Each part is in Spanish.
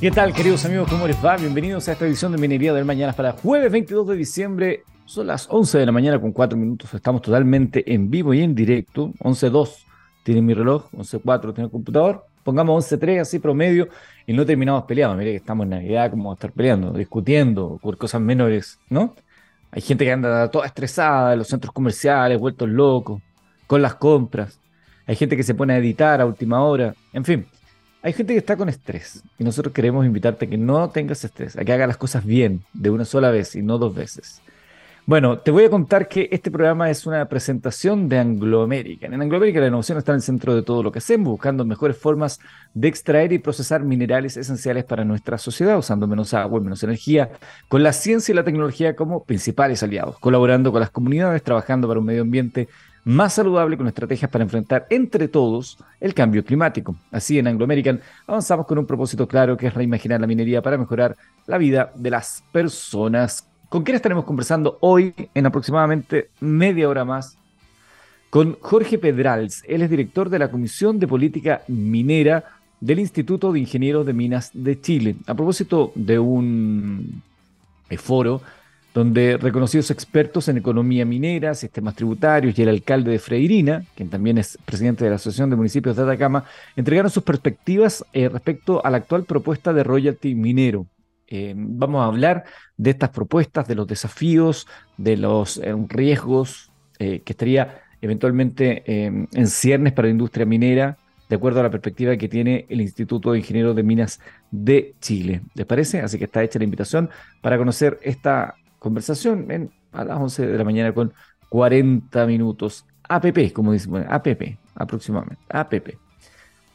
¿Qué tal, queridos amigos? ¿Cómo les va? Bienvenidos a esta edición de Minería del Mañana para jueves 22 de diciembre. Son las 11 de la mañana con 4 minutos. Estamos totalmente en vivo y en directo. 11.2 tiene mi reloj, 11.4 tiene el computador. Pongamos 11.3 así promedio y no terminamos peleando. Mire que estamos en Navidad, como estar peleando, discutiendo por cosas menores, ¿no? Hay gente que anda toda estresada en los centros comerciales, vueltos locos, con las compras. Hay gente que se pone a editar a última hora. En fin, hay gente que está con estrés y nosotros queremos invitarte a que no tengas estrés, a que hagas las cosas bien de una sola vez y no dos veces. Bueno, te voy a contar que este programa es una presentación de Anglo American. En Anglo American la innovación está en el centro de todo lo que hacemos, buscando mejores formas de extraer y procesar minerales esenciales para nuestra sociedad, usando menos agua y menos energía, con la ciencia y la tecnología como principales aliados, colaborando con las comunidades, trabajando para un medio ambiente más saludable con estrategias para enfrentar entre todos el cambio climático. Así en Anglo American avanzamos con un propósito claro que es reimaginar la minería para mejorar la vida de las personas. ¿Con quién estaremos conversando hoy en aproximadamente media hora más? Con Jorge Pedrals, él es director de la Comisión de Política Minera del Instituto de Ingenieros de Minas de Chile. A propósito de un foro donde reconocidos expertos en economía minera, sistemas tributarios y el alcalde de Freirina, quien también es presidente de la Asociación de Municipios de Atacama, entregaron sus perspectivas eh, respecto a la actual propuesta de royalty minero. Eh, vamos a hablar de estas propuestas, de los desafíos, de los eh, riesgos que estaría eventualmente en ciernes para la industria minera, de acuerdo a la perspectiva que tiene el Instituto de Ingenieros de Minas de Chile. ¿Les parece? Así que está hecha la invitación para conocer esta conversación en, a las 11 de la mañana con 40 minutos. APP, como dicen, bueno, APP, aproximadamente, APP.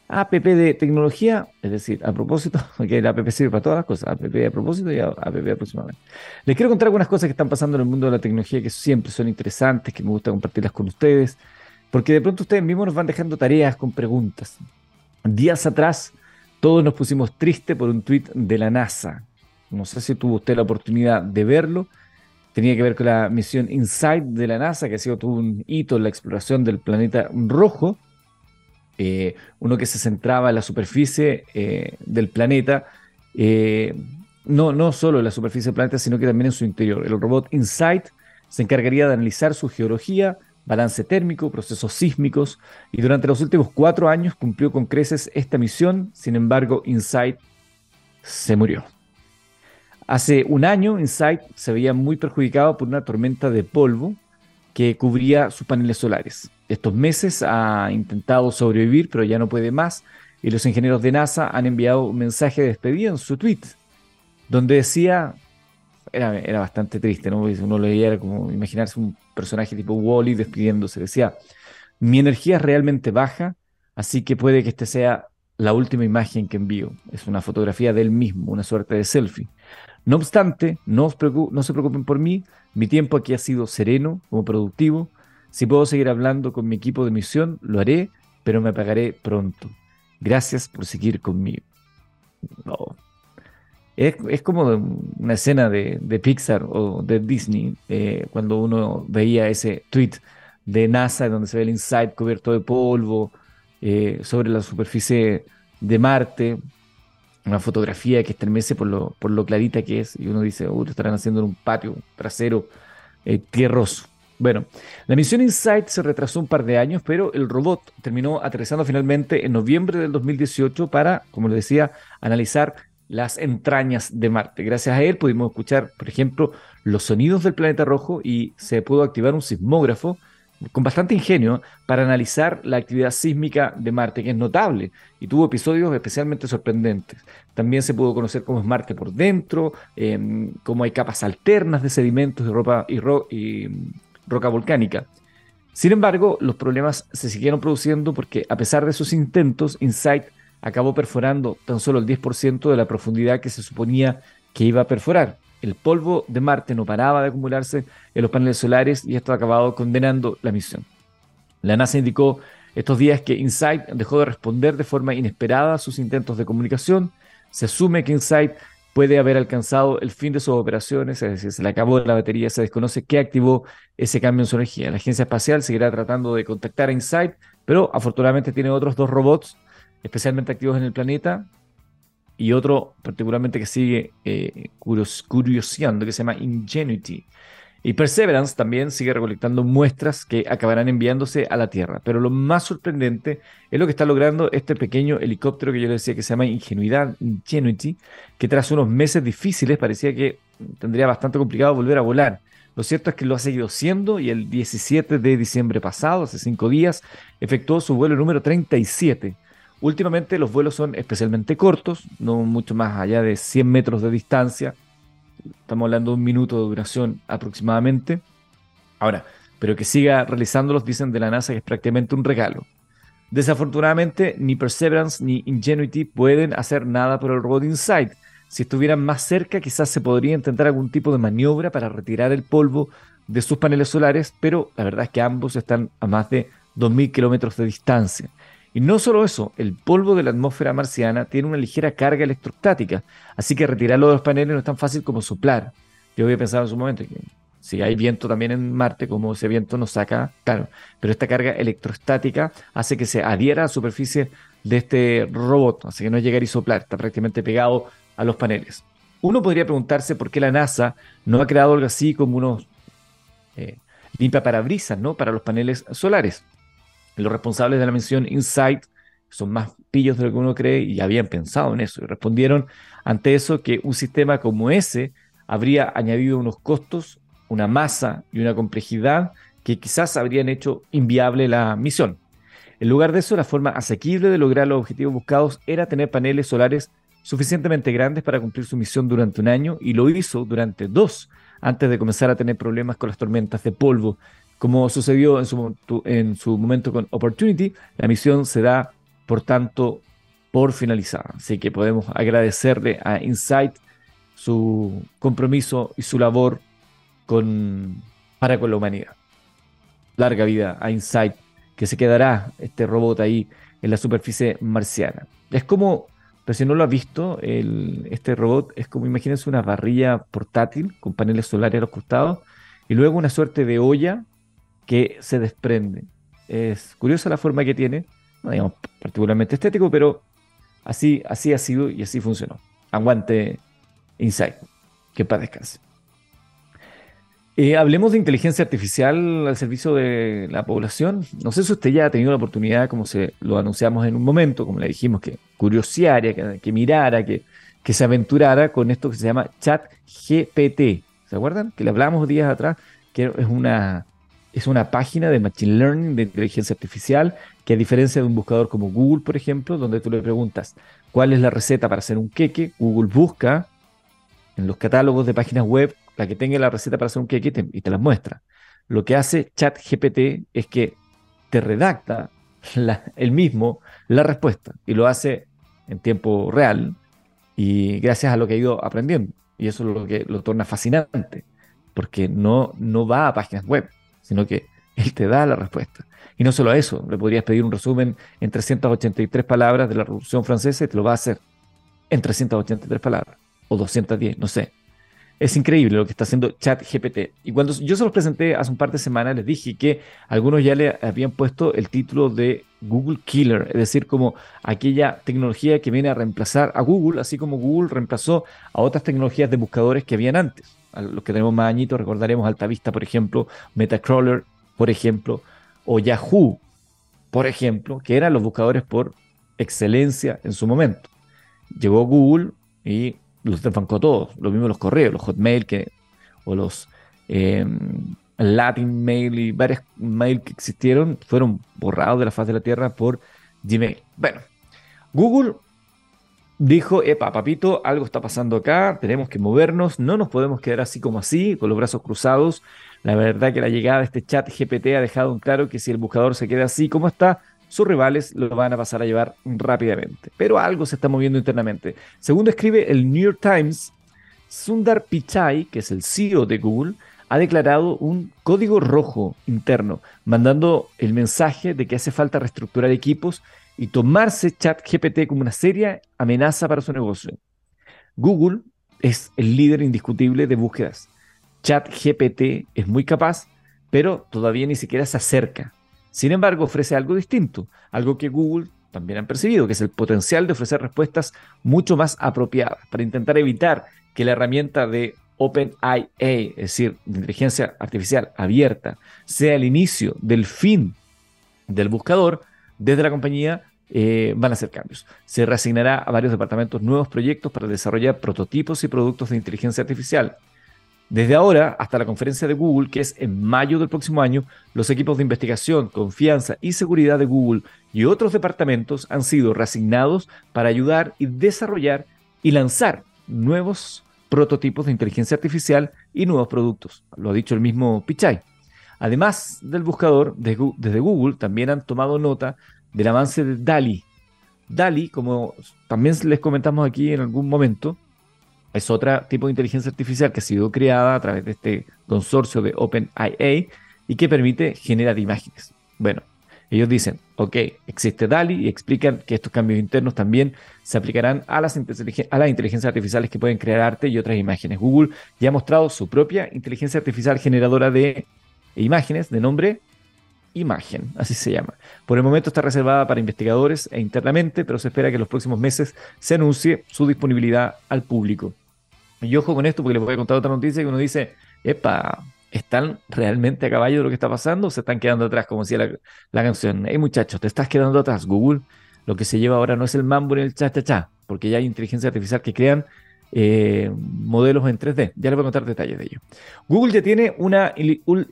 APP de tecnología, es decir, a propósito, porque el APP sirve para todas las cosas, APP a propósito y APP aproximadamente. Les quiero contar algunas cosas que están pasando en el mundo de la tecnología que siempre son interesantes, que me gusta compartirlas con ustedes, porque de pronto ustedes mismos nos van dejando tareas con preguntas. Días atrás, todos nos pusimos tristes por un tweet de la NASA, no sé si tuvo usted la oportunidad de verlo. Tenía que ver con la misión InSight de la NASA, que ha sido un hito en la exploración del planeta rojo. Eh, uno que se centraba en la superficie eh, del planeta, eh, no, no solo en la superficie del planeta, sino que también en su interior. El robot InSight se encargaría de analizar su geología, balance térmico, procesos sísmicos, y durante los últimos cuatro años cumplió con creces esta misión. Sin embargo, InSight se murió. Hace un año, Insight se veía muy perjudicado por una tormenta de polvo que cubría sus paneles solares. Estos meses ha intentado sobrevivir, pero ya no puede más, y los ingenieros de NASA han enviado un mensaje de despedida en su tweet, donde decía, era, era bastante triste, ¿no? uno leía era como imaginarse un personaje tipo Wally despidiéndose, decía, mi energía es realmente baja, así que puede que este sea la última imagen que envío. Es una fotografía de él mismo, una suerte de selfie. No obstante, no, se preocupen por mí, mi tiempo aquí ha sido sereno, como productivo. Si puedo seguir hablando con mi equipo de misión, lo haré, pero me pagaré pronto. Gracias por seguir conmigo. Es, como una escena de, Pixar o de Disney, eh, cuando uno veía ese tweet de NASA donde se ve el Inside cubierto de polvo eh, sobre la superficie de Marte, una fotografía que estremece por lo, por lo clarita que es, y uno dice, oh, lo estarán haciendo en un patio trasero eh, tierroso. Bueno, la misión InSight se retrasó un par de años, pero el robot terminó aterrizando finalmente en noviembre del 2018 para, como les decía, analizar las entrañas de Marte. Gracias a él pudimos escuchar, por ejemplo, los sonidos del planeta rojo y se pudo activar un sismógrafo con bastante ingenio para analizar la actividad sísmica de Marte, que es notable y tuvo episodios especialmente sorprendentes. También se pudo conocer cómo es Marte por dentro, em, cómo hay capas alternas de sedimentos y, ropa, y, y mm, roca volcánica. Sin embargo, los problemas se siguieron produciendo porque a pesar de sus intentos, InSight acabó perforando tan solo el 10% de la profundidad que se suponía que iba a perforar el polvo de Marte no paraba de acumularse en los paneles solares y esto ha acabado condenando la misión. La NASA indicó estos días que InSight dejó de responder de forma inesperada a sus intentos de comunicación. Se asume que InSight puede haber alcanzado el fin de sus operaciones, es decir, se le acabó la batería, se desconoce qué activó ese cambio en su energía. La agencia espacial seguirá tratando de contactar a InSight, pero afortunadamente tiene otros dos robots especialmente activos en el planeta y otro particularmente que sigue eh, curioseando, que se llama Ingenuity. Y Perseverance también sigue recolectando muestras que acabarán enviándose a la Tierra. Pero lo más sorprendente es lo que está logrando este pequeño helicóptero que yo le decía que se llama Ingenuidad, Ingenuity, que tras unos meses difíciles parecía que tendría bastante complicado volver a volar. Lo cierto es que lo ha seguido siendo y el 17 de diciembre pasado, hace cinco días, efectuó su vuelo número 37. Últimamente los vuelos son especialmente cortos, no mucho más allá de 100 metros de distancia, Estamos hablando de un minuto de duración aproximadamente. Ahora, pero que siga realizándolos, dicen de la NASA que es prácticamente un regalo. Desafortunadamente, ni Perseverance ni Ingenuity pueden hacer nada por el robot Insight. Si estuvieran más cerca, quizás se podría intentar algún tipo de maniobra para retirar el polvo de sus paneles solares, pero la verdad es que ambos están a más de 2.000 kilómetros de distancia. Y no solo eso, el polvo de la atmósfera marciana tiene una ligera carga electrostática, así que retirarlo de los paneles no es tan fácil como soplar. Yo había pensado en su momento que si hay viento también en Marte, como ese viento nos saca, claro, pero esta carga electrostática hace que se adhiera a la superficie de este robot, así que no es llegar y soplar, está prácticamente pegado a los paneles. Uno podría preguntarse por qué la NASA no ha creado algo así como unos eh, limpia parabrisas, ¿no? Para los paneles solares. Los responsables de la misión Insight son más pillos de lo que uno cree y habían pensado en eso y respondieron ante eso que un sistema como ese habría añadido unos costos, una masa y una complejidad que quizás habrían hecho inviable la misión. En lugar de eso, la forma asequible de lograr los objetivos buscados era tener paneles solares suficientemente grandes para cumplir su misión durante un año y lo hizo durante dos antes de comenzar a tener problemas con las tormentas de polvo como sucedió en su, en su momento con Opportunity, la misión se da, por tanto, por finalizada. Así que podemos agradecerle a Insight su compromiso y su labor con, para con la humanidad. Larga vida a Insight, que se quedará este robot ahí en la superficie marciana. Es como, pero si no lo ha visto, el, este robot es como, imagínense una barrilla portátil con paneles solares a los costados y luego una suerte de olla que se desprende. Es curiosa la forma que tiene, no digamos particularmente estético, pero así, así ha sido y así funcionó. Aguante Insight, que para descanse. Eh, hablemos de inteligencia artificial al servicio de la población. No sé si usted ya ha tenido la oportunidad, como se lo anunciamos en un momento, como le dijimos, que curioseara, que, mirara, que, que se aventurara con esto que se llama Chat GPT. ¿Se acuerdan? Que le hablamos días atrás, que es una es una página de Machine Learning, de inteligencia artificial, que a diferencia de un buscador como Google, por ejemplo, donde tú le preguntas cuál es la receta para hacer un queque, Google busca en los catálogos de páginas web la que tenga la receta para hacer un queque y te, la muestra. Lo que hace ChatGPT es que te redacta el mismo la respuesta y lo hace en tiempo real y gracias a lo que ha ido aprendiendo. Y eso es lo que lo torna fascinante, porque no, no va a páginas web, sino que él te da la respuesta. Y no solo eso, le podrías pedir un resumen en 383 palabras de la Revolución Francesa y te lo va a hacer en 383 palabras, o 210, no sé. Es increíble lo que está haciendo ChatGPT. Y cuando yo se los presenté hace un par de semanas, les dije que algunos ya le habían puesto el título de Google Killer, es decir, como aquella tecnología que viene a reemplazar a Google, así como Google reemplazó a otras tecnologías de buscadores que habían antes los que tenemos más añitos, recordaremos Altavista, por ejemplo, Metacrawler, por ejemplo, o Yahoo, por ejemplo, que eran los buscadores por excelencia en su momento. Llegó Google y los desbancó todos, lo mismo los correos, los Hotmail que, o los em, Latin Mail y varios mail que existieron fueron borrados de la faz de la Tierra por Gmail. Bueno, Google dijo, epa, papito, algo está pasando acá, tenemos que movernos, no nos podemos quedar así como así, con los brazos cruzados. La verdad que la llegada de este chat GPT ha dejado en claro que si el buscador se queda así como está, sus rivales lo van a pasar a llevar rápidamente. Pero algo se está moviendo internamente. Según escribe el New York Times, Sundar Pichai, que es el CEO de Google, ha declarado un código rojo interno, mandando el mensaje de que hace falta reestructurar equipos y tomarse ChatGPT como una seria amenaza para su negocio. Google es el líder indiscutible de búsquedas. ChatGPT es muy capaz, pero todavía ni siquiera se acerca. Sin embargo, ofrece algo distinto, algo que Google también han percibido, que es el potencial de ofrecer respuestas mucho más apropiadas para intentar evitar que la herramienta de OpenIA, es decir, de inteligencia artificial abierta, sea el inicio del fin del buscador, desde la compañía eh, van a hacer cambios. Se reasignará a varios departamentos nuevos proyectos para desarrollar prototipos y productos de inteligencia artificial. Desde ahora hasta la conferencia de Google, que es en mayo del próximo año, los equipos de investigación, confianza y seguridad de Google y otros departamentos han sido reasignados para ayudar y desarrollar y lanzar nuevos prototipos de inteligencia artificial y nuevos productos. Lo ha dicho el mismo Pichai. Además del buscador, desde Google también han tomado nota del avance de DALI. DALI, como también les comentamos aquí en algún momento, es otro tipo de inteligencia artificial que ha sido creada a través de este consorcio de OpenIA y que permite generar imágenes. Bueno, ellos dicen, ok, existe DALI y explican que estos cambios internos también se aplicarán a las, a las inteligencias artificiales que pueden crear arte y otras imágenes. Google ya ha mostrado su propia inteligencia artificial generadora de imágenes de nombre Imagen, así se llama. Por el momento está reservada para investigadores e internamente, pero se espera que en los próximos meses se anuncie su disponibilidad al público. Y ojo con esto porque les voy a contar otra noticia que uno dice, epa, ¿están realmente a caballo de lo que está pasando o se están quedando atrás? Como decía la, canción. Hey muchachos, te estás quedando atrás. Google, lo que se lleva ahora no es el mambo ni el cha-cha-cha, porque ya hay inteligencia artificial que crean eh, modelos en 3D. Ya les voy a contar detalles de ello. Google ya tiene una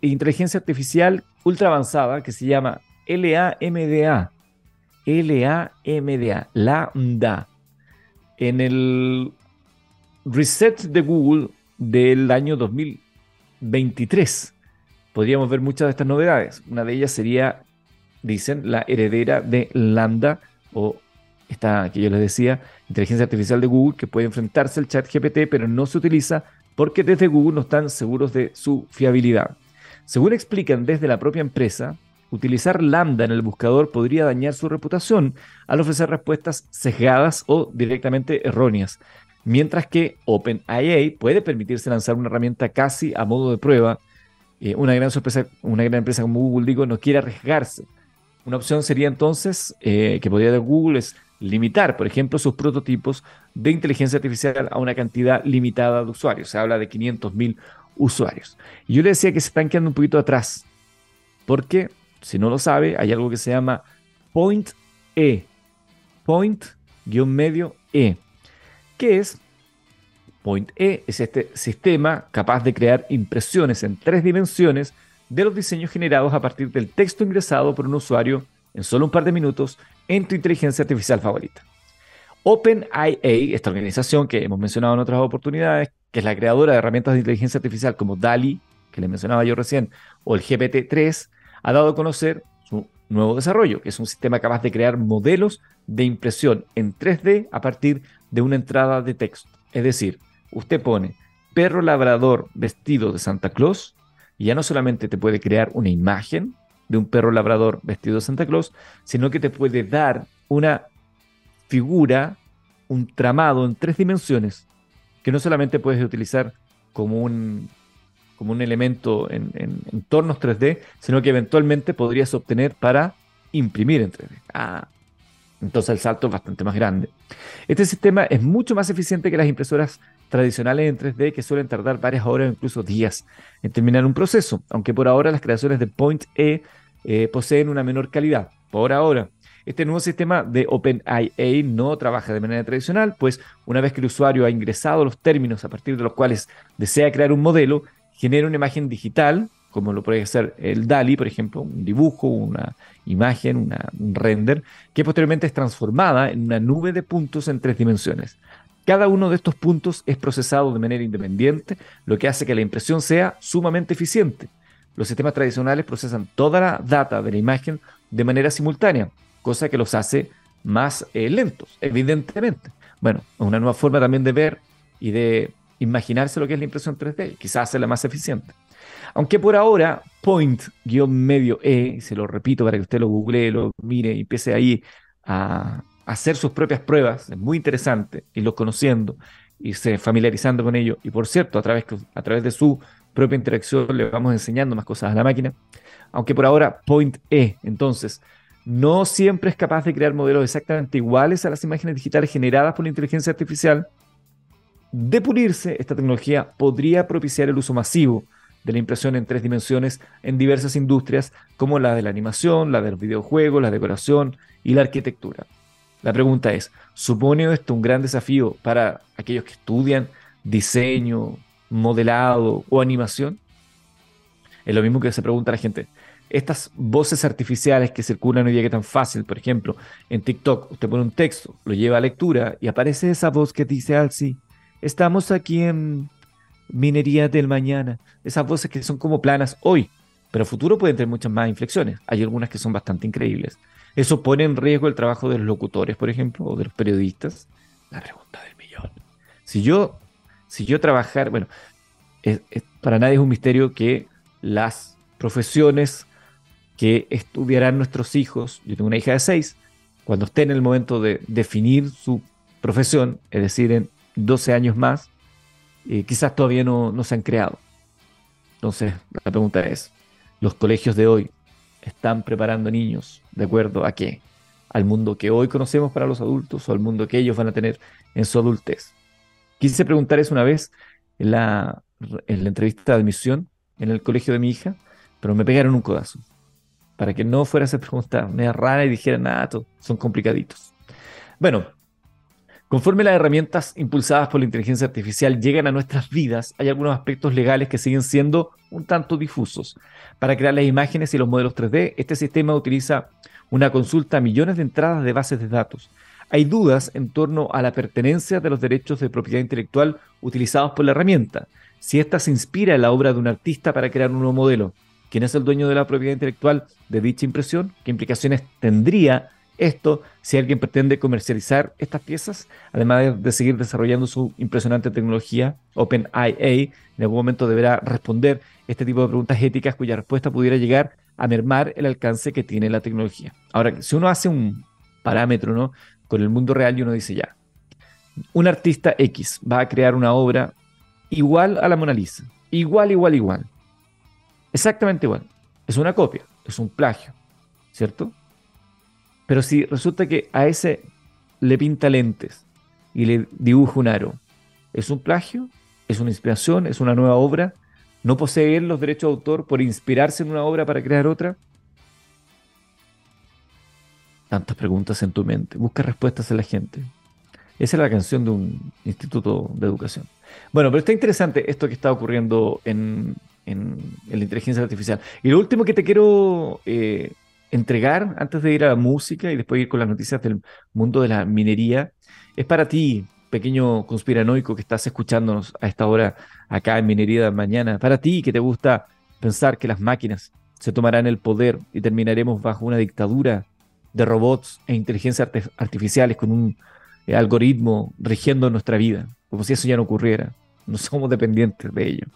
inteligencia artificial ultra avanzada que se llama LAMDA. LAMDA, Lambda. En el reset de Google del año 2023 podríamos ver muchas de estas novedades. Una de ellas sería, dicen, la heredera de Lambda o esta que yo les decía, inteligencia artificial de Google que puede enfrentarse al chat GPT, pero no se utiliza porque desde Google no están seguros de su fiabilidad. Según explican desde la propia empresa, utilizar Lambda en el buscador podría dañar su reputación al ofrecer respuestas sesgadas o directamente erróneas, mientras que OpenIA puede permitirse lanzar una herramienta casi a modo de prueba. Eh, una, gran sorpresa, una gran empresa como Google, digo, no quiere arriesgarse. Una opción sería entonces, eh, que podría dar Google, es limitar, por ejemplo, sus prototipos de inteligencia artificial a una cantidad limitada de usuarios. Se habla de 500.000 usuarios. Y yo le decía que se están quedando un poquito atrás, porque, si no lo sabe, hay algo que se llama Point E. Point-medio E. ¿Qué es? Point E es este sistema capaz de crear impresiones en tres dimensiones de los diseños generados a partir del texto ingresado por un usuario en solo un par de minutos en tu inteligencia artificial favorita. OpenIA, esta organización que hemos mencionado en otras oportunidades, que es la creadora de herramientas de inteligencia artificial como DALI, que le mencionaba yo recién, o el GPT-3, ha dado a conocer su nuevo desarrollo, que es un sistema capaz de crear modelos de impresión en 3D a partir de una entrada de texto. Es decir, usted pone perro labrador vestido de Santa Claus y ya no solamente te puede crear una imagen de un perro labrador vestido de Santa Claus, sino que te puede dar una figura, un tramado en tres dimensiones, que no solamente puedes utilizar como un, como un elemento en, entornos 3D, sino que eventualmente podrías obtener para imprimir en 3D. Ah, entonces el salto es bastante más grande. Este sistema es mucho más eficiente que las impresoras tradicionales en 3D que suelen tardar varias horas o incluso días en terminar un proceso, aunque por ahora las creaciones de Point E eh, poseen una menor calidad. Por ahora, este nuevo sistema de OpenIA no trabaja de manera tradicional, pues una vez que el usuario ha ingresado los términos a partir de los cuales desea crear un modelo, genera una imagen digital, como lo puede ser el DALI, por ejemplo, un dibujo, una imagen, un render, que posteriormente es transformada en una nube de puntos en tres dimensiones. Cada uno de estos puntos es procesado de manera independiente, lo que hace que la impresión sea sumamente eficiente los sistemas tradicionales procesan toda la data de la imagen de manera simultánea, cosa que los hace más eh, lentos, evidentemente. Bueno, es una nueva forma también de ver y de imaginarse lo que es la impresión 3D, quizás hacerla más eficiente. Aunque por ahora, Point-medio E, se lo repito para que usted lo googlee, lo mire y empiece ahí a hacer sus propias pruebas, es muy interesante, irlo conociendo, y se familiarizando con ello. Y por cierto, a través de su propia interacción le vamos enseñando más cosas a la máquina. Aunque por ahora Point E, entonces, no siempre es capaz de crear modelos exactamente iguales a las imágenes digitales generadas por la inteligencia artificial, de pulirse, esta tecnología podría propiciar el uso masivo de la impresión en tres dimensiones en diversas industrias como la de la animación, la del videojuego, la decoración y la arquitectura. La pregunta es, ¿supone esto un gran desafío para aquellos que estudian diseño, modelado o animación? Es lo mismo que se pregunta la gente. Estas voces artificiales que circulan hoy día que tan fácil, por ejemplo, en TikTok, usted pone un texto, lo lleva a lectura y aparece esa voz que dice Alci, estamos aquí en minería del mañana. Esas voces que son como planas hoy, pero futuro pueden tener muchas más inflexiones. Hay algunas que son bastante increíbles. ¿Eso pone en riesgo el trabajo de los locutores, por ejemplo, o de los periodistas? La pregunta del millón. Si yo, si yo trabajar, bueno, para nadie es un misterio que las profesiones que estudiarán nuestros hijos, yo tengo una hija de seis, cuando esté en el momento de definir su profesión, es decir, en 12 años más, eh, quizás todavía no, no se han creado. Entonces, la pregunta es, ¿los colegios de hoy están preparando niños de acuerdo a qué? ¿Al mundo que hoy conocemos para los adultos o al mundo que ellos van a tener en su adultez? Quise preguntar eso una vez en la, la entrevista de admisión en el colegio de mi hija, pero me pegaron un codazo. Para que no fuera esa pregunta media rara y dijera, nada, son complicaditos. Bueno, Conforme las herramientas impulsadas por la inteligencia artificial llegan a nuestras vidas, hay algunos aspectos legales que siguen siendo un tanto difusos. Para crear las imágenes y los modelos 3D, este sistema utiliza una consulta a millones de entradas de bases de datos. Hay dudas en torno a la pertenencia de los derechos de propiedad intelectual utilizados por la herramienta. Si ésta se inspira en la obra de un artista para crear un nuevo modelo, ¿quién es el dueño de la propiedad intelectual de dicha impresión? ¿Qué implicaciones tendría esto si alguien pretende comercializar estas piezas, además de, seguir desarrollando su impresionante tecnología, OpenIA en algún momento deberá responder este tipo de preguntas éticas cuya respuesta pudiera llegar a mermar el alcance que tiene la tecnología. Ahora, si uno hace un parámetro ¿no? Con el mundo real y uno dice ya, un artista X va a crear una obra igual a la Mona Lisa, igual, igual, igual, exactamente igual, es una copia, es un plagio, ¿cierto? Pero si resulta que a ese le pinta lentes y le dibuja un aro, ¿es un plagio? ¿Es una inspiración? ¿Es una nueva obra? ¿No posee él los derechos de autor por inspirarse en una obra para crear otra? Tantas preguntas en tu mente. Busca respuestas en la gente. Esa es la canción de un instituto de educación. Bueno, pero está interesante esto que está ocurriendo en, la inteligencia artificial. Y lo último que te quiero eh, entregar antes de ir a la música y después ir con las noticias del mundo de la minería es para ti, pequeño conspiranoico que estás escuchándonos a esta hora acá en Minería de Mañana, para ti que te gusta pensar que las máquinas se tomarán el poder y terminaremos bajo una dictadura de robots e inteligencias artificiales con un eh, algoritmo rigiendo nuestra vida, como si eso ya no ocurriera. No somos dependientes de ello.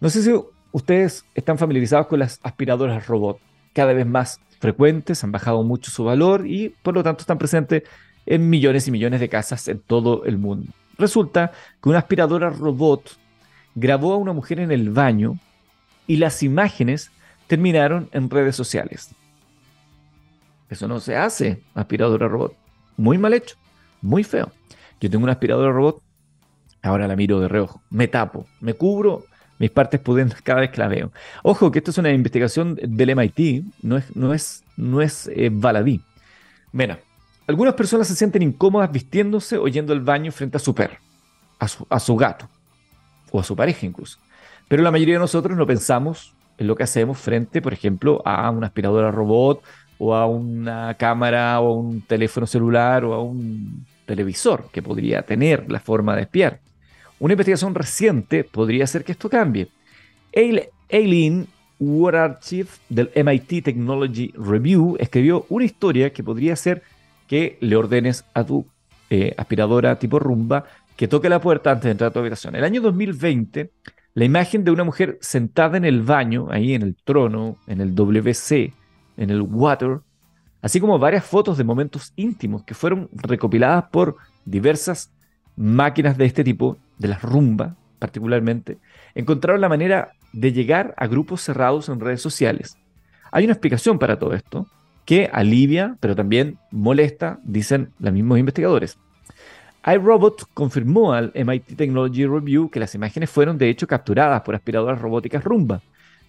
No sé si ustedes están familiarizados con las aspiradoras robot cada vez más frecuentes, han bajado mucho su valor y por lo tanto están presentes en millones y millones de casas en todo el mundo. Resulta que una aspiradora robot grabó a una mujer en el baño y las imágenes terminaron en redes sociales. Eso no se hace, aspiradora robot. Muy mal hecho, muy feo. Yo tengo una aspiradora robot, ahora la miro de reojo, me tapo, me cubro mis partes pudendas cada vez que la veo. Ojo que esto es una investigación del MIT, no es, no es, no es eh, baladí. Mira, algunas personas se sienten incómodas vistiéndose o yendo al baño frente a su perro, a su, a su gato o a su pareja incluso. Pero la mayoría de nosotros no pensamos en lo que hacemos frente, por ejemplo, a una aspiradora robot o a una cámara o a un teléfono celular o a un televisor que podría tener la forma de espiar. Una investigación reciente podría hacer que esto cambie. Aileen Wararchief del MIT Technology Review escribió una historia que podría ser que le ordenes a tu eh, aspiradora tipo rumba que toque la puerta antes de entrar a tu habitación. El año 2020, la imagen de una mujer sentada en el baño, ahí en el trono, en el WC, en el water, así como varias fotos de momentos íntimos que fueron recopiladas por diversas máquinas de este tipo, de las rumba particularmente, encontraron la manera de llegar a grupos cerrados en redes sociales. Hay una explicación para todo esto. que alivia, pero también molesta, dicen los mismos investigadores iRobot confirmó al MIT Technology Review que las imágenes fueron de hecho capturadas por aspiradoras robóticas Rumba,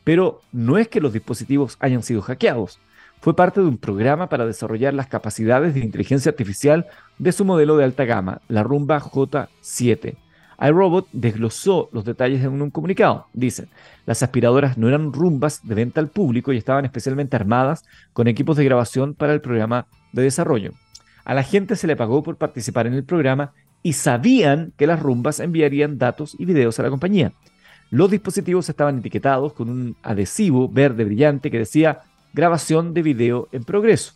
pero no es que los dispositivos hayan sido hackeados. Fue parte de un programa para desarrollar las capacidades de inteligencia artificial de su modelo de alta gama, la Rumba J7. iRobot desglosó los detalles en un comunicado. Dicen, las aspiradoras no eran rumbas de venta al público y estaban especialmente armadas con equipos de grabación para el programa de desarrollo. A la gente se le pagó por participar en el programa y sabían que las rumbas enviarían datos y videos a la compañía. Los dispositivos estaban etiquetados con un adhesivo verde brillante que decía grabación de video en progreso.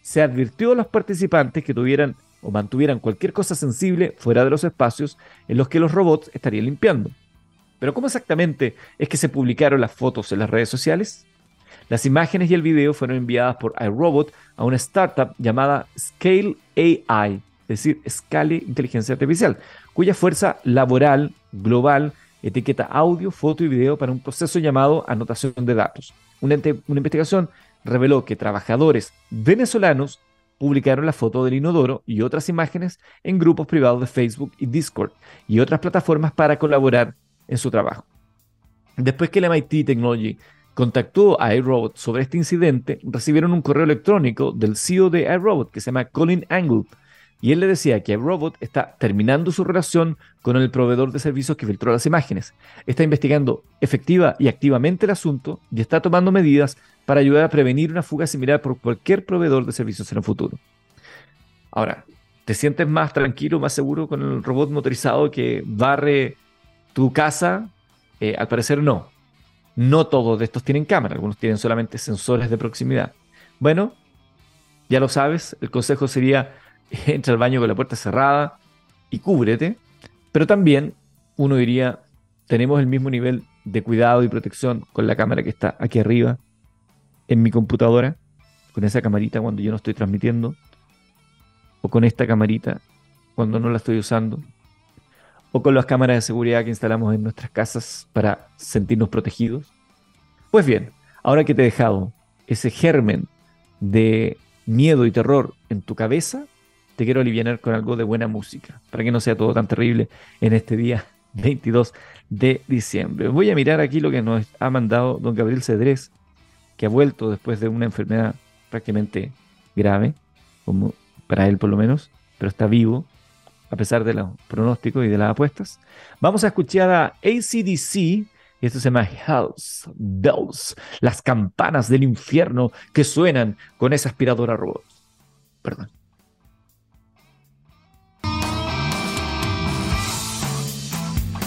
Se advirtió a los participantes que tuvieran o mantuvieran cualquier cosa sensible fuera de los espacios en los que los robots estarían limpiando. Pero ¿cómo exactamente es que se publicaron las fotos en las redes sociales? Las imágenes y el video fueron enviadas por iRobot a una startup llamada Scale AI, es decir, Scale Inteligencia Artificial, cuya fuerza laboral global etiqueta audio, foto y video para un proceso llamado anotación de datos. Una, investigación reveló que trabajadores venezolanos publicaron la foto del inodoro y otras imágenes en grupos privados de Facebook y Discord y otras plataformas para colaborar en su trabajo. Después que la MIT Technology contactó a iRobot sobre este incidente, recibieron un correo electrónico del CEO de iRobot que se llama Colin Angle. Y él le decía que iRobot está terminando su relación con el proveedor de servicios que filtró las imágenes. Está investigando efectiva y activamente el asunto y está tomando medidas para ayudar a prevenir una fuga similar por cualquier proveedor de servicios en el futuro. Ahora, ¿te sientes más tranquilo, más seguro con el robot motorizado que barre tu casa? Eh, al parecer no. No todos de estos tienen cámara, algunos tienen solamente sensores de proximidad. Bueno, ya lo sabes, el consejo sería entra al baño con la puerta cerrada y cúbrete, pero también uno diría, tenemos el mismo nivel de cuidado y protección con la cámara que está aquí arriba en mi computadora, con esa camarita cuando yo no estoy transmitiendo, o con esta camarita cuando no la estoy usando, o con las cámaras de seguridad que instalamos en nuestras casas para sentirnos protegidos? Pues bien, ahora que te he dejado ese germen de miedo y terror en tu cabeza, te quiero aliviar con algo de buena música, para que no sea todo tan terrible en este día 22 de diciembre. Voy a mirar aquí lo que nos ha mandado don Gabriel Cedrés, que ha vuelto después de una enfermedad prácticamente grave, como para él por lo menos, pero está vivo a pesar de los pronósticos y de las apuestas. Vamos a escuchar a ACDC, y esto se llama House Bells, las campanas del infierno que suenan con esa aspiradora robot. Perdón.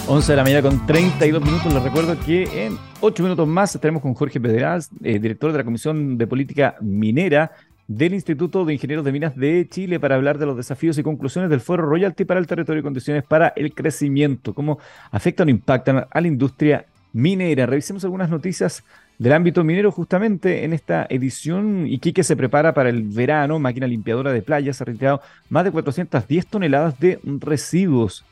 Once de la mañana con 32 minutos. Les recuerdo que en 8 minutos más estaremos con Jorge Pedraz, eh, director de la Comisión de Política Minera del Instituto de Ingenieros de Minas de Chile para hablar de los desafíos y conclusiones del Foro Royalty para el territorio y condiciones para el crecimiento, cómo afectan o impactan a la industria minera. Revisemos algunas noticias del ámbito minero justamente en esta edición. Iquique se prepara para el verano, máquina limpiadora de playas ha retirado más de 410 toneladas de residuos.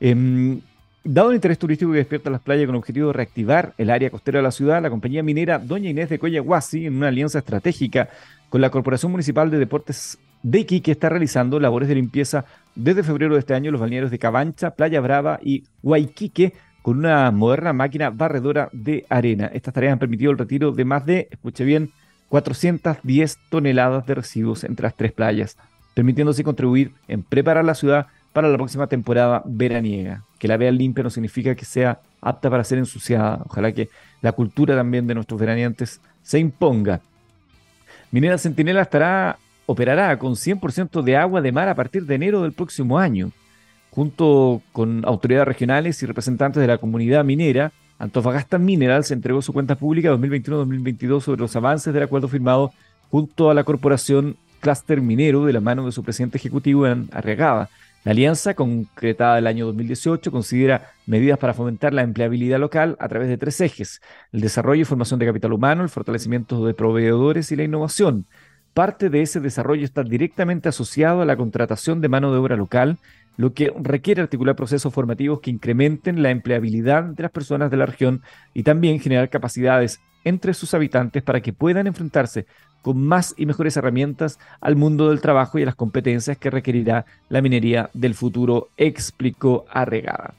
Em, dado el interés turístico que despierta las playas con el objetivo de reactivar el área costera de la ciudad, la compañía minera Doña Inés de Coyahuasi, en una alianza estratégica con la Corporación Municipal de Deportes de Iquique está realizando labores de limpieza desde febrero de este año en los balnearios de Cabancha, Playa Brava y Huayquique con una moderna máquina barredora de arena. Estas tareas han permitido el retiro de más de, escuche bien, 410 toneladas de residuos entre las tres playas, permitiendo así contribuir en preparar la ciudad para la próxima temporada veraniega. Que la vean limpia no significa que sea apta para ser ensuciada. Ojalá que la cultura también de nuestros veraneantes se imponga. Minera Centinela estará, operará con 100% de agua de mar a partir de enero del próximo año. Junto con autoridades regionales y representantes de la comunidad minera, Antofagasta Mineral se entregó su cuenta pública 2021-2022 sobre los avances del acuerdo firmado junto a la corporación Cluster Minero de la mano de su presidente ejecutivo, en Arriagada. La alianza, concretada el año 2018, considera medidas para fomentar la empleabilidad local a través de tres ejes, el desarrollo y formación de capital humano, el fortalecimiento de proveedores y la innovación. Parte de ese desarrollo está directamente asociado a la contratación de mano de obra local, lo que requiere articular procesos formativos que incrementen la empleabilidad de las personas de la región y también generar capacidades entre sus habitantes para que puedan enfrentarse con más y mejores herramientas al mundo del trabajo y a las competencias que requerirá la minería del futuro, explicó Arregada.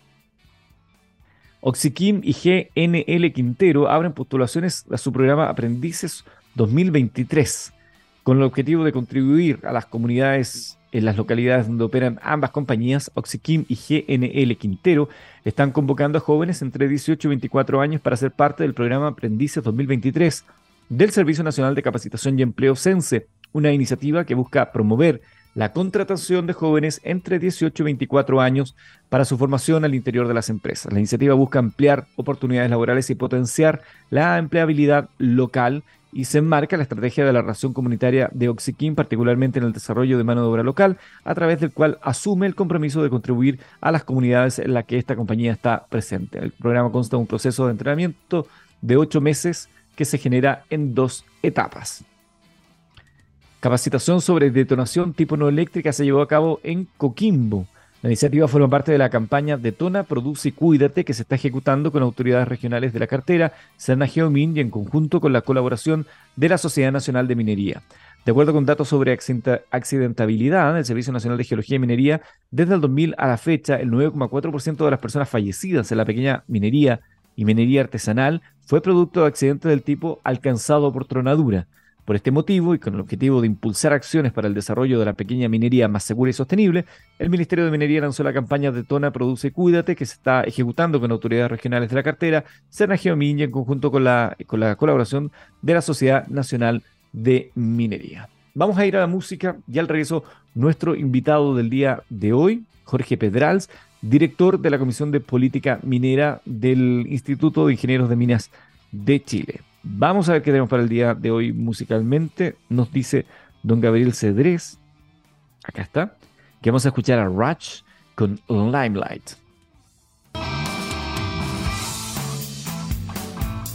Oxiquim y GNL Quintero abren postulaciones a su programa Aprendices 2023 con el objetivo de contribuir a las comunidades en las localidades donde operan ambas compañías, Oxiquim y GNL Quintero, están convocando a jóvenes entre 18 y 24 años para ser parte del programa Aprendices 2023 del Servicio Nacional de Capacitación y Empleo CENSE, una iniciativa que busca promover la contratación de jóvenes entre 18 y 24 años para su formación al interior de las empresas. La iniciativa busca ampliar oportunidades laborales y potenciar la empleabilidad local y se enmarca la estrategia de la relación comunitaria de Oxiquín, particularmente en el desarrollo de mano de obra local, a través del cual asume el compromiso de contribuir a las comunidades en las que esta compañía está presente. El programa consta de un proceso de entrenamiento de ocho meses que se genera en dos etapas. Capacitación sobre detonación tipo no eléctrica se llevó a cabo en Coquimbo. La iniciativa forma parte de la campaña Detona, Produce y Cuídate que se está ejecutando con autoridades regionales de la cartera, Serna Geomin y en conjunto con la colaboración de la Sociedad Nacional de Minería. De acuerdo con datos sobre accidentabilidad del Servicio Nacional de Geología y Minería, desde el 2000 a la fecha, el 9,4% de las personas fallecidas en la pequeña minería y minería artesanal fue producto de accidentes del tipo alcanzado por tronadura. Por este motivo y con el objetivo de impulsar acciones para el desarrollo de la pequeña minería más segura y sostenible, el Ministerio de Minería lanzó la campaña Detona, Produce, Cuídate, que se está ejecutando con autoridades regionales de la cartera, Serna Geomin en conjunto con la, con la colaboración de la Sociedad Nacional de Minería. Vamos a ir a la música y al regreso nuestro invitado del día de hoy, Jorge Pedrals, director de la Comisión de Política Minera del Instituto de Ingenieros de Minas de Chile. Vamos a ver qué tenemos para el día de hoy musicalmente. Nos dice don Gabriel Cedrés, acá está, que vamos a escuchar a Ratch con Limelight.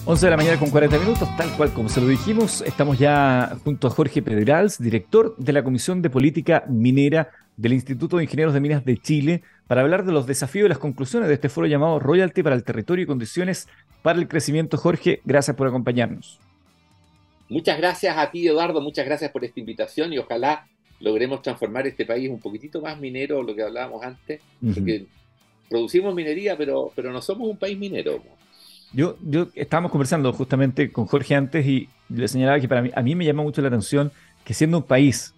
11 de la mañana con 40 minutos, tal cual como se lo dijimos, estamos ya junto a Jorge Pedrals, director de la Comisión de Política Minera del Instituto de Ingenieros de Minas de Chile, para hablar de los desafíos y las conclusiones de este foro llamado Royalty para el Territorio y Condiciones para el Crecimiento. Jorge, gracias por acompañarnos. Muchas gracias a ti, Eduardo, muchas gracias por esta invitación y ojalá logremos transformar este país un poquitito más minero, lo que hablábamos antes, porque producimos minería, pero, pero no somos un país minero. Yo, yo estábamos conversando justamente con Jorge antes y le señalaba que para mí, a mí me llama mucho la atención que siendo un país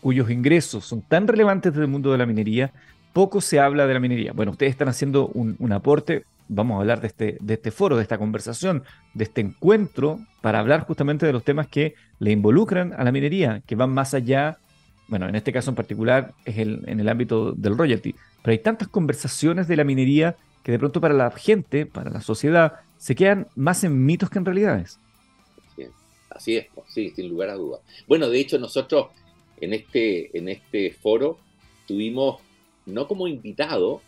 cuyos ingresos son tan relevantes del mundo de la minería, poco se habla de la minería. Bueno, ustedes están haciendo un, aporte, vamos a hablar de este, de este foro, de esta conversación, de este encuentro, para hablar justamente de los temas que le involucran a la minería, que van más allá, bueno, en este caso en particular es el, en el ámbito del royalty, pero hay tantas conversaciones de la minería que de pronto para la gente, para la sociedad, se quedan más en mitos que en realidades. Así es, sí, sin lugar a dudas. Bueno, de hecho nosotros en este, en este foro tuvimos no como invitado,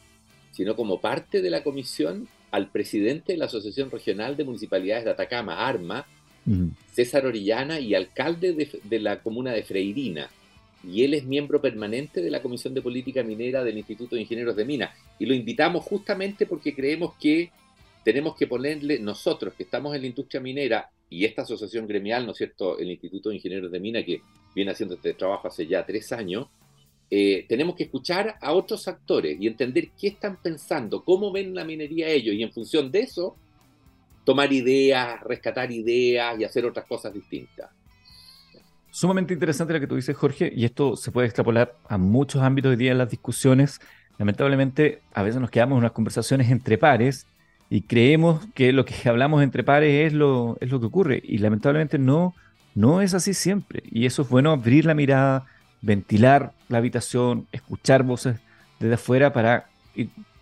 sino como parte de la comisión al presidente de la Asociación Regional de Municipalidades de Atacama, ARMA, César Orellana, y alcalde de, la comuna de Freirina. Y él es miembro permanente de la Comisión de Política Minera del Instituto de Ingenieros de Minas. Y lo invitamos justamente porque creemos que tenemos que ponerle, nosotros que estamos en la industria minera y esta asociación gremial, ¿no es cierto?, el Instituto de Ingenieros de Minas, que viene haciendo este trabajo hace ya tres años, eh, tenemos que escuchar a otros actores y entender qué están pensando, cómo ven la minería ellos y en función de eso tomar ideas, rescatar ideas y hacer otras cosas distintas. Sumamente interesante lo que tú dices, Jorge, y esto se puede extrapolar a muchos ámbitos de día en las discusiones. Lamentablemente, a veces nos quedamos en unas conversaciones entre pares y creemos que lo que hablamos entre pares es lo, que ocurre, y lamentablemente no es así siempre. Y eso es bueno abrir la mirada, ventilar la habitación, escuchar voces desde afuera para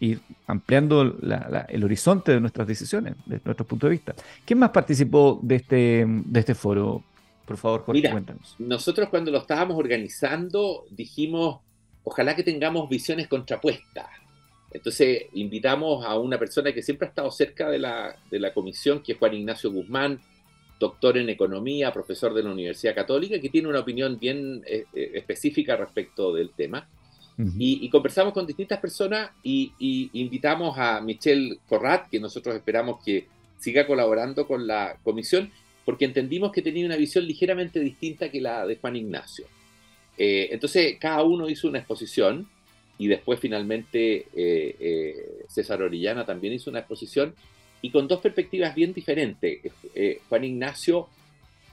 ir, ampliando el horizonte de nuestras decisiones, de nuestro punto de vista. ¿Quién más participó de este, de este foro? Por favor, Jorge, cuéntanos. Nosotros cuando lo estábamos organizando dijimos, ojalá que tengamos visiones contrapuestas. Entonces invitamos a una persona que siempre ha estado cerca de la, de la comisión, que es Juan Ignacio Guzmán, doctor en economía, profesor de la Universidad Católica, que tiene una opinión bien eh, eh, específica respecto del tema. y, conversamos con distintas personas y, invitamos a Michelle Corrat, que nosotros esperamos que siga colaborando con la comisión, porque entendimos que tenía una visión ligeramente distinta que la de Juan Ignacio. Eh, entonces, cada uno hizo una exposición y después finalmente eh, eh, César Orellana también hizo una exposición y con dos perspectivas bien diferentes. Juan Ignacio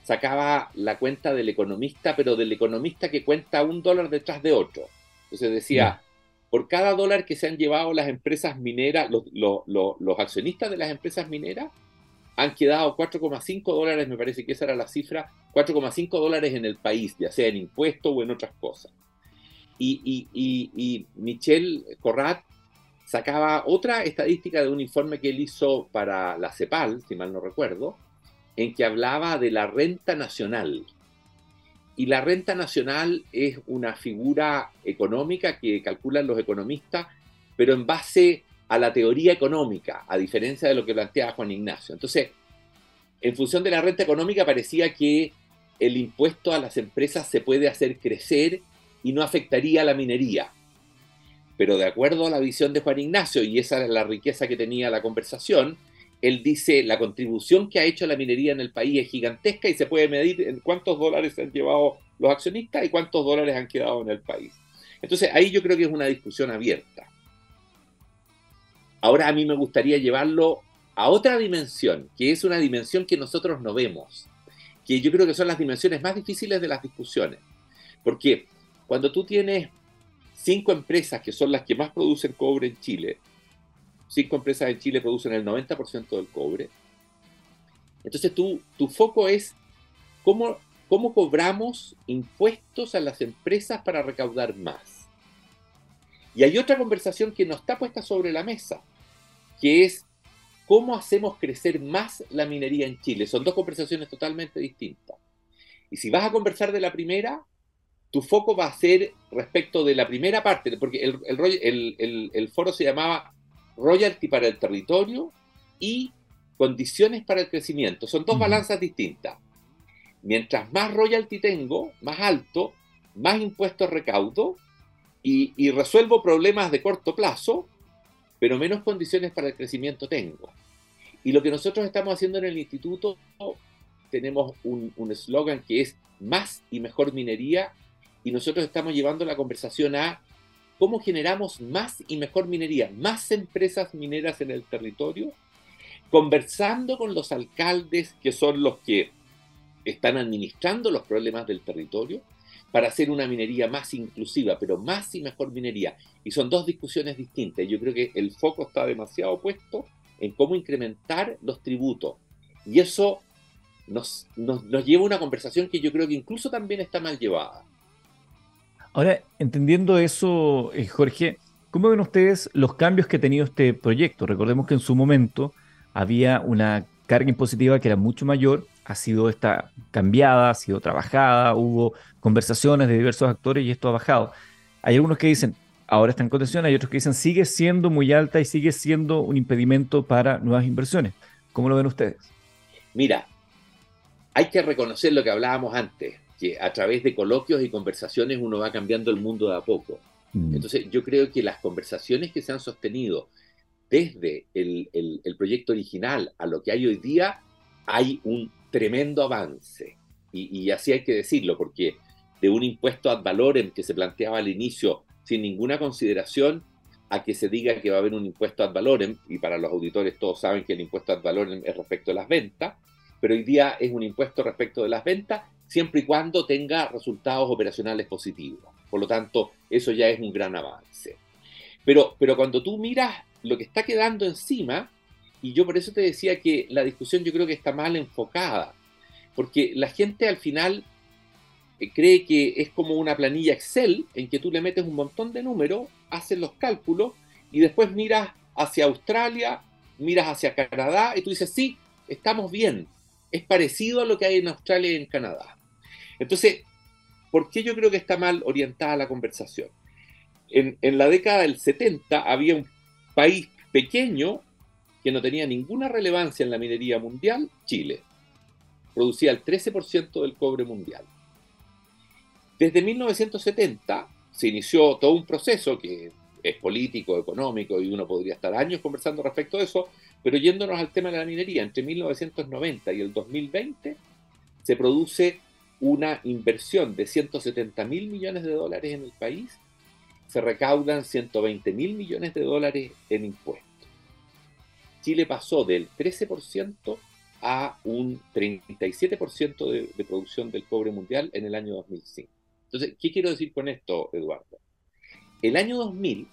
sacaba la cuenta del economista, pero del economista que cuenta un dólar detrás de otro. Entonces decía, por cada dólar que se han llevado las empresas mineras, los, los accionistas de las empresas mineras, han quedado 4,5 dólares, me parece que esa era la cifra, 4,5 dólares en el país, ya sea en impuestos o en otras cosas. Y, y, Michel Corrat sacaba otra estadística de un informe que él hizo para la CEPAL, si mal no recuerdo, en que hablaba de la renta nacional. Y la renta nacional es una figura económica que calculan los economistas, pero en base a la teoría económica, a diferencia de lo que planteaba Juan Ignacio. Entonces, en función de la renta económica parecía que el impuesto a las empresas se puede hacer crecer y no afectaría a la minería. Pero de acuerdo a la visión de Juan Ignacio, y esa es la riqueza que tenía la conversación, él dice la contribución que ha hecho la minería en el país es gigantesca y se puede medir en cuántos dólares han llevado los accionistas y cuántos dólares han quedado en el país. Entonces ahí yo creo que es una discusión abierta. Ahora a mí me gustaría llevarlo a otra dimensión, que es una dimensión que nosotros no vemos, que yo creo que son las dimensiones más difíciles de las discusiones. Porque cuando tú tienes cinco empresas que son las que más producen cobre en Chile, cinco empresas en Chile producen el 90% del cobre, entonces tú, tu foco es cómo, cómo cobramos impuestos a las empresas para recaudar más. Y hay otra conversación que no está puesta sobre la mesa, que es cómo hacemos crecer más la minería en Chile. Son dos conversaciones totalmente distintas. Y si vas a conversar de la primera, tu foco va a ser respecto de la primera parte, porque el, foro se llamaba Royalty para el territorio y condiciones para el crecimiento. Son dos balanzas distintas. Mientras más royalty tengo, más alto, más impuestos recaudo y resuelvo problemas de corto plazo, pero menos condiciones para el crecimiento tengo. Y lo que nosotros estamos haciendo en el instituto, tenemos un eslogan que es más y mejor minería, y nosotros estamos llevando la conversación a cómo generamos más y mejor minería, más empresas mineras en el territorio, conversando con los alcaldes que son los que están administrando los problemas del territorio, para hacer una minería más inclusiva, pero más y mejor minería. Y son dos discusiones distintas. Yo creo que el foco está demasiado puesto en cómo incrementar los tributos. Y eso nos, nos, lleva a una conversación que yo creo que incluso también está mal llevada. Ahora, entendiendo eso, eh, Jorge, ¿cómo ven ustedes los cambios que ha tenido este proyecto? Recordemos que en su momento había una carga impositiva que era mucho mayor, ha sido esta cambiada, ha sido trabajada, hubo conversaciones de diversos actores y esto ha bajado. Hay algunos que dicen, ahora está en contención, hay otros que dicen, sigue siendo muy alta y sigue siendo un impedimento para nuevas inversiones. ¿Cómo lo ven ustedes? Mira, hay que reconocer lo que hablábamos antes, que a través de coloquios y conversaciones uno va cambiando el mundo de a poco. Mm. Entonces yo creo que las conversaciones que se han sostenido desde el, proyecto original a lo que hay hoy día, hay un tremendo avance. Y, así hay que decirlo, porque de un impuesto ad valorem que se planteaba al inicio sin ninguna consideración a que se diga que va a haber un impuesto ad valorem, y para los auditores todos saben que el impuesto ad valorem es respecto de las ventas, pero hoy día es un impuesto respecto de las ventas siempre y cuando tenga resultados operacionales positivos. Por lo tanto, eso ya es un gran avance. Pero, pero cuando tú miras lo que está quedando encima, y yo por eso te decía que la discusión yo creo que está mal enfocada, porque la gente al final eh, cree que es como una planilla Excel en que tú le metes un montón de números, haces los cálculos y después miras hacia Australia, miras hacia Canadá y tú dices, sí, estamos bien, es parecido a lo que hay en Australia y en Canadá. Entonces, ¿por qué yo creo que está mal orientada la conversación? En, la década del 70 había un país pequeño que no tenía ninguna relevancia en la minería mundial, Chile. Producía el 13% del cobre mundial. Desde 1970 se inició todo un proceso que es político, económico, y uno podría estar años conversando respecto a eso, pero yéndonos al tema de la minería, entre 1990 y el 2020 se produce una inversión de 170 mil millones de dólares en el país, se recaudan 120 mil millones de dólares en impuestos. Chile pasó del 13% a un 37% de, de producción del cobre mundial en el año 2005. Entonces, ¿qué quiero decir con esto, Eduardo? El año 2000,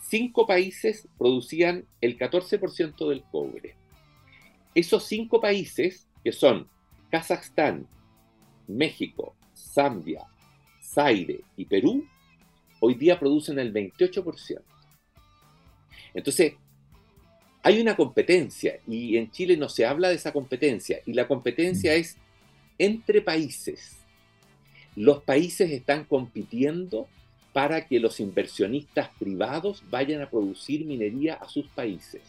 cinco países producían el 14% del cobre. Esos cinco países, que son Kazajstán, México, Zambia, Zaire y Perú, hoy día producen el 28%. Entonces, hay una competencia y en Chile no se habla de esa competencia y la competencia mm. es entre países. Los países están compitiendo para que los inversionistas privados vayan a producir minería a sus países.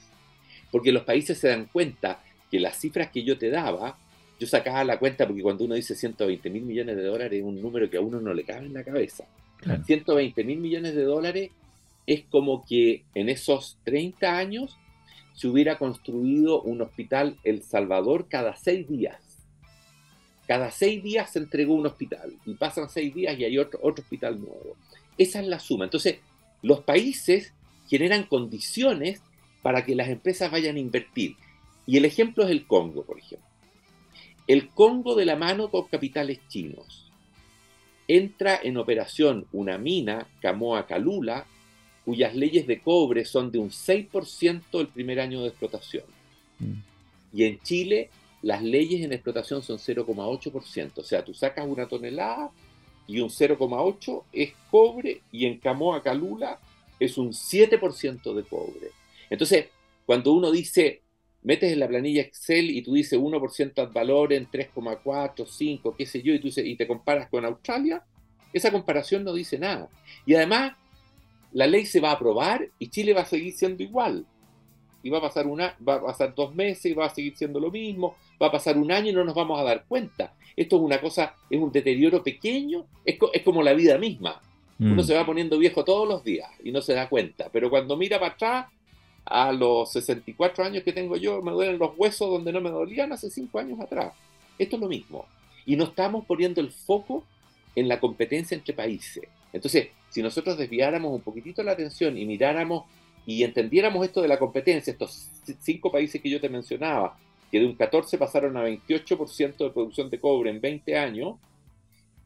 Porque los países se dan cuenta que las cifras que yo te daba, yo sacaba la cuenta porque cuando uno dice 120 mil millones de dólares es un número que a uno no le cabe en la cabeza. 120 mil millones de dólares es como que en esos 30 años se hubiera construido un hospital El Salvador cada seis días. Cada seis días se entregó un hospital y pasan seis días y hay otro, otro hospital nuevo. Esa es la suma. Entonces, los países generan condiciones para que las empresas vayan a invertir. Y el ejemplo es el Congo, por ejemplo. El Congo de la mano con capitales chinos. Entra en operación una mina, Camoa Calula, cuyas leyes de cobre son de un 6% el primer año de explotación. Mm. Y en Chile las leyes en explotación son 0,8%. O sea, tú sacas una tonelada y un 0,8% es cobre y en Camoa Calula es un 7% de cobre. Entonces, cuando uno dice, metes en la planilla Excel y tú dices 1% ad valor en 3,4, 5, qué sé yo, y, tú y te comparas con Australia, esa comparación no dice nada. Y además, la ley se va a aprobar y Chile va a seguir siendo igual. Y va a pasar una, va a pasar dos meses y va a seguir siendo lo mismo, va a pasar un año y no nos vamos a dar cuenta. Esto es una cosa, es un deterioro pequeño, es, como la vida misma. Uno mm. se va poniendo viejo todos los días y no se da cuenta. Pero cuando mira para atrás, a los 64 años que tengo yo, me duelen los huesos donde no me dolían hace 5 años atrás. Esto es lo mismo. Y no estamos poniendo el foco en la competencia entre países. Entonces, si nosotros desviáramos un poquitito la atención y miráramos y entendiéramos esto de la competencia, estos cinco países que yo te mencionaba, que de un 14 pasaron a 28% de producción de cobre en 20 años,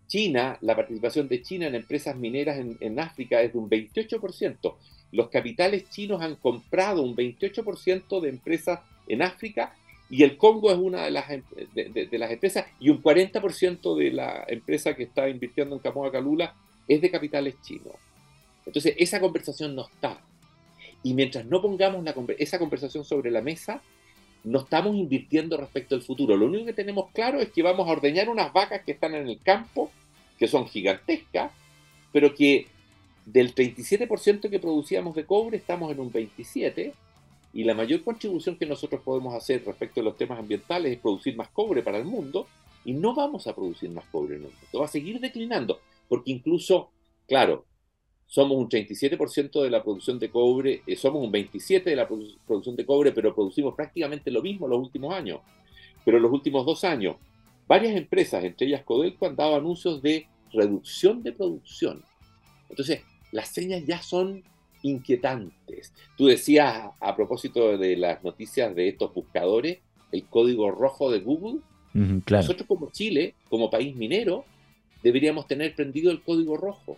China, la participación de China en empresas mineras en, África es de un 28%. Los capitales chinos han comprado un 28% de empresas en África y el Congo es una de las, em, de, las empresas y un 40% de la empresa que está invirtiendo en Camoa Calula es de capitales chinos. Entonces, esa conversación no está. Y mientras no pongamos esa conversación sobre la mesa, no estamos invirtiendo respecto al futuro. Lo único que tenemos claro es que vamos a ordeñar unas vacas que están en el campo, que son gigantescas, pero que del 37% que producíamos de cobre estamos en un 27%, y la mayor contribución que nosotros podemos hacer respecto a los temas ambientales es producir más cobre para el mundo, y no vamos a producir más cobre en el mundo, va a seguir declinando porque incluso, claro, somos un 37% de la producción de cobre, eh, somos un 27% de la producción de cobre, pero producimos prácticamente lo mismo los últimos años. Pero los últimos dos años, varias empresas, entre ellas Codelco, han dado anuncios de reducción de producción. Entonces, las señas ya son inquietantes. Tú decías a propósito de las noticias de estos buscadores, el código rojo de Google. Nosotros como Chile, como país minero, deberíamos tener prendido el código rojo.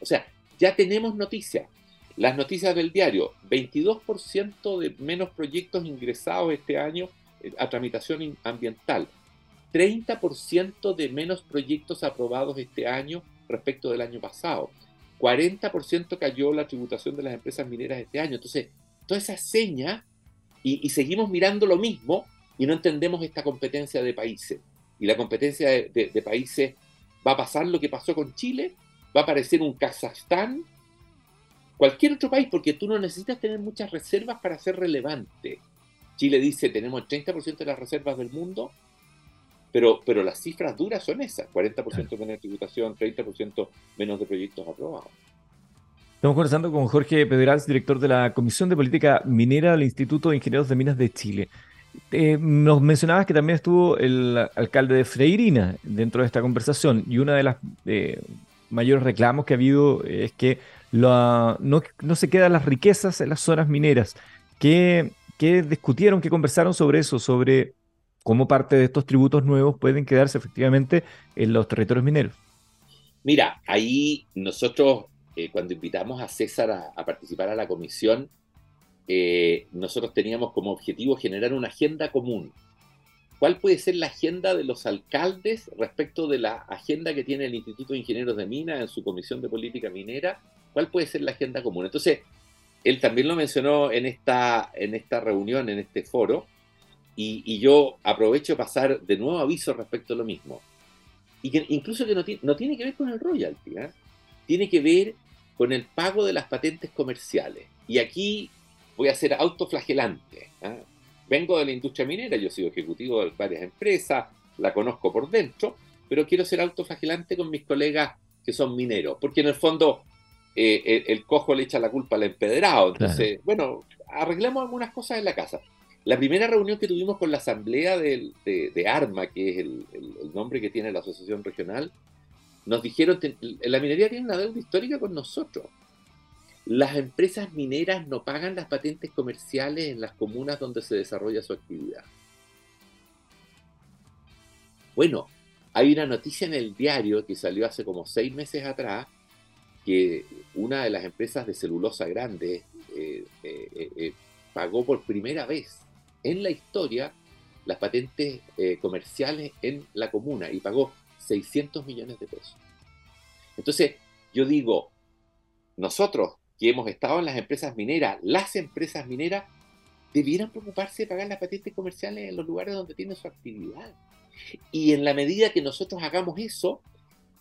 O sea, ya tenemos noticias. Las noticias del diario, 22% de menos proyectos ingresados este año eh, a tramitación ambiental, 30% de menos proyectos aprobados este año respecto del año pasado, 40% cayó la tributación de las empresas mineras este año. Entonces, toda esa seña, y, seguimos mirando lo mismo y no entendemos esta competencia de países. Y la competencia de países va a pasar lo que pasó con Chile, va a aparecer un Kazajstán, cualquier otro país, porque tú no necesitas tener muchas reservas para ser relevante. Chile dice, tenemos el 30% de las reservas del mundo, pero, pero las cifras duras son esas, 40% menos de tributación, 30% menos de proyectos aprobados. Estamos conversando con Jorge Pedrals, director de la Comisión de Política Minera del Instituto de Ingenieros de Minas de Chile. Eh, nos mencionabas que también estuvo el alcalde de Freirina dentro de esta conversación y una de las eh, mayores reclamos que ha habido es que no, se quedan las riquezas en las zonas mineras. ¿Qué, ¿Qué discutieron, qué conversaron sobre eso, sobre cómo parte de estos tributos nuevos pueden quedarse efectivamente en los territorios mineros? Mira, ahí nosotros eh, cuando invitamos a César a, participar a la comisión, eh, nosotros teníamos como objetivo generar una agenda común. ¿Cuál puede ser la agenda de los alcaldes respecto de la agenda que tiene el Instituto de Ingenieros de Minas en su Comisión de Política Minera? ¿Cuál puede ser la agenda común? Entonces, él también lo mencionó en esta, en esta reunión, en este foro, y, yo aprovecho pasar de nuevo aviso respecto a lo mismo. Y que incluso que no, no tiene que ver con el royalty, ¿eh? tiene que ver con el pago de las patentes comerciales. Y aquí voy a ser autoflagelante. ¿ah? Vengo de la industria minera, yo he sido ejecutivo de varias empresas, la conozco por dentro, pero quiero ser autoflagelante con mis colegas que son mineros, porque en el fondo eh, el, cojo le echa la culpa al empedrado. Entonces, bueno, arreglemos algunas cosas en la casa. La primera reunión que tuvimos con la asamblea de, ARMA, que es el, nombre que tiene la asociación regional, nos dijeron, la minería tiene una deuda histórica con nosotros. Las empresas mineras no pagan las patentes comerciales en las comunas donde se desarrolla su actividad. Bueno, hay una noticia en el diario que salió hace como seis meses atrás, que una de las empresas de celulosa grande eh, eh, eh, pagó por primera vez en la historia las patentes comerciales en la comuna y pagó 600 millones de pesos. Entonces, yo digo, nosotros que hemos estado en las empresas mineras, las empresas mineras debieran preocuparse de pagar las patentes comerciales en los lugares donde tienen su actividad. Y en la medida que nosotros hagamos eso,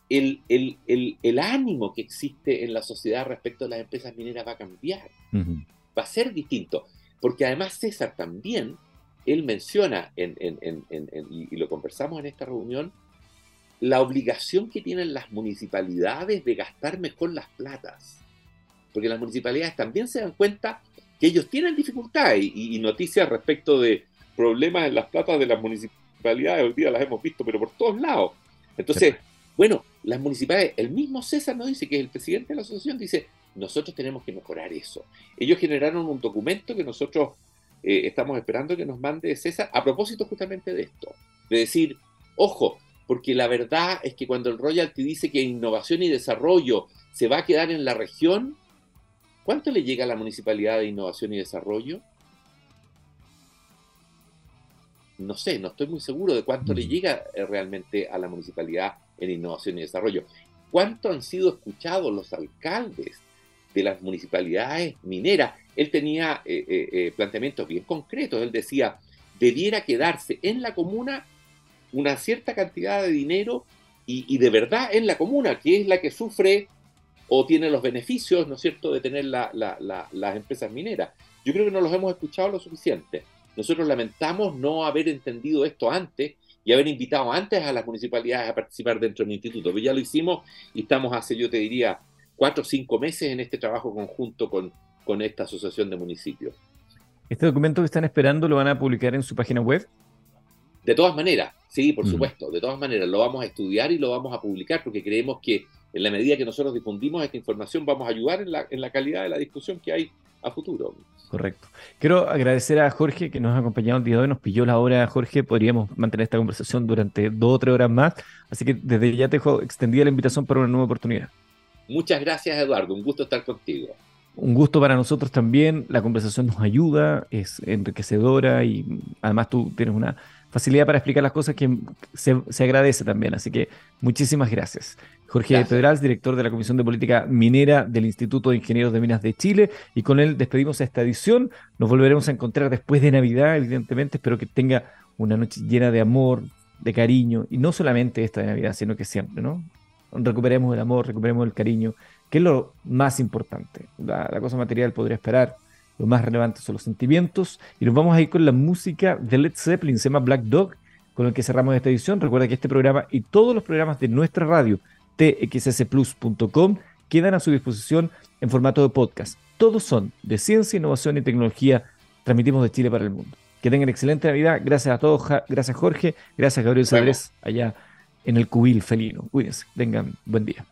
el, ánimo que existe en la sociedad respecto a las empresas mineras va a cambiar, va a ser distinto. Porque además César también, él menciona, y lo conversamos en esta reunión, la obligación que tienen las municipalidades de gastar mejor las platas. Porque las municipalidades también se dan cuenta que ellos tienen dificultades y, noticias respecto de problemas en las platas de las municipalidades, hoy día las hemos visto, pero por todos lados. Entonces, bueno, las municipalidades, el mismo César nos dice, que es el presidente de la asociación, dice, nosotros tenemos que mejorar eso. Ellos generaron un documento que nosotros eh, estamos esperando que nos mande César a propósito justamente de esto, de decir, ojo, porque la verdad es que cuando el royalty dice que innovación y desarrollo se va a quedar en la región, ¿cuánto le llega a la municipalidad de innovación y desarrollo? No sé, no estoy muy seguro de cuánto le llega eh, realmente a la municipalidad en innovación y desarrollo. ¿Cuánto han sido escuchados los alcaldes de las municipalidades mineras? Él tenía eh, eh, planteamientos bien concretos. Él decía, debiera quedarse en la comuna una cierta cantidad de dinero y, de verdad en la comuna, que es la que sufre o tiene los beneficios, ¿no es cierto?, de tener las empresas mineras. Yo creo que no los hemos escuchado lo suficiente. Nosotros lamentamos no haber entendido esto antes y haber invitado antes a las municipalidades a participar dentro del instituto. Pero ya lo hicimos y estamos hace, yo te diría, cuatro o cinco meses en este trabajo conjunto con, con esta asociación de municipios. ¿Este documento que están esperando lo van a publicar en su página web? De todas maneras, sí, por supuesto, de todas maneras, lo vamos a estudiar y lo vamos a publicar porque creemos que en la medida que nosotros difundimos esta información vamos a ayudar en la, en la calidad de la discusión que hay a futuro. Correcto. Quiero agradecer a Jorge que nos ha acompañado el día de hoy, nos pilló la hora, Jorge, podríamos mantener esta conversación durante dos o tres horas más, así que desde ya te dejo extendida la invitación para una nueva oportunidad. Muchas gracias, Eduardo, un gusto estar contigo. Un gusto para nosotros también, la conversación nos ayuda, es enriquecedora y además tú tienes una facilidad para explicar las cosas que se, agradece también. Así que muchísimas gracias. Jorge Pedrals, director de la Comisión de Política Minera del Instituto de Ingenieros de Minas de Chile. Y con él despedimos esta edición. Nos volveremos a encontrar después de Navidad, evidentemente. Espero que tenga una noche llena de amor, de cariño. Y no solamente esta de Navidad, sino que siempre, ¿no? Recuperemos el amor, recuperemos el cariño, que es lo más importante. la cosa material podría esperar lo más relevante son los sentimientos. Y nos vamos a ir con la música de Led Zeppelin, se llama Black Dog, con el que cerramos esta edición. Recuerda que este programa y todos los programas de nuestra radio, txsplus.com, quedan a su disposición en formato de podcast. Todos son de ciencia, innovación y tecnología. Transmitimos de Chile para el mundo. Que tengan excelente Navidad. Gracias a todos. Gracias Jorge. Gracias Gabriel Sadres allá en el cubil felino. Cuídense. Tengan buen día.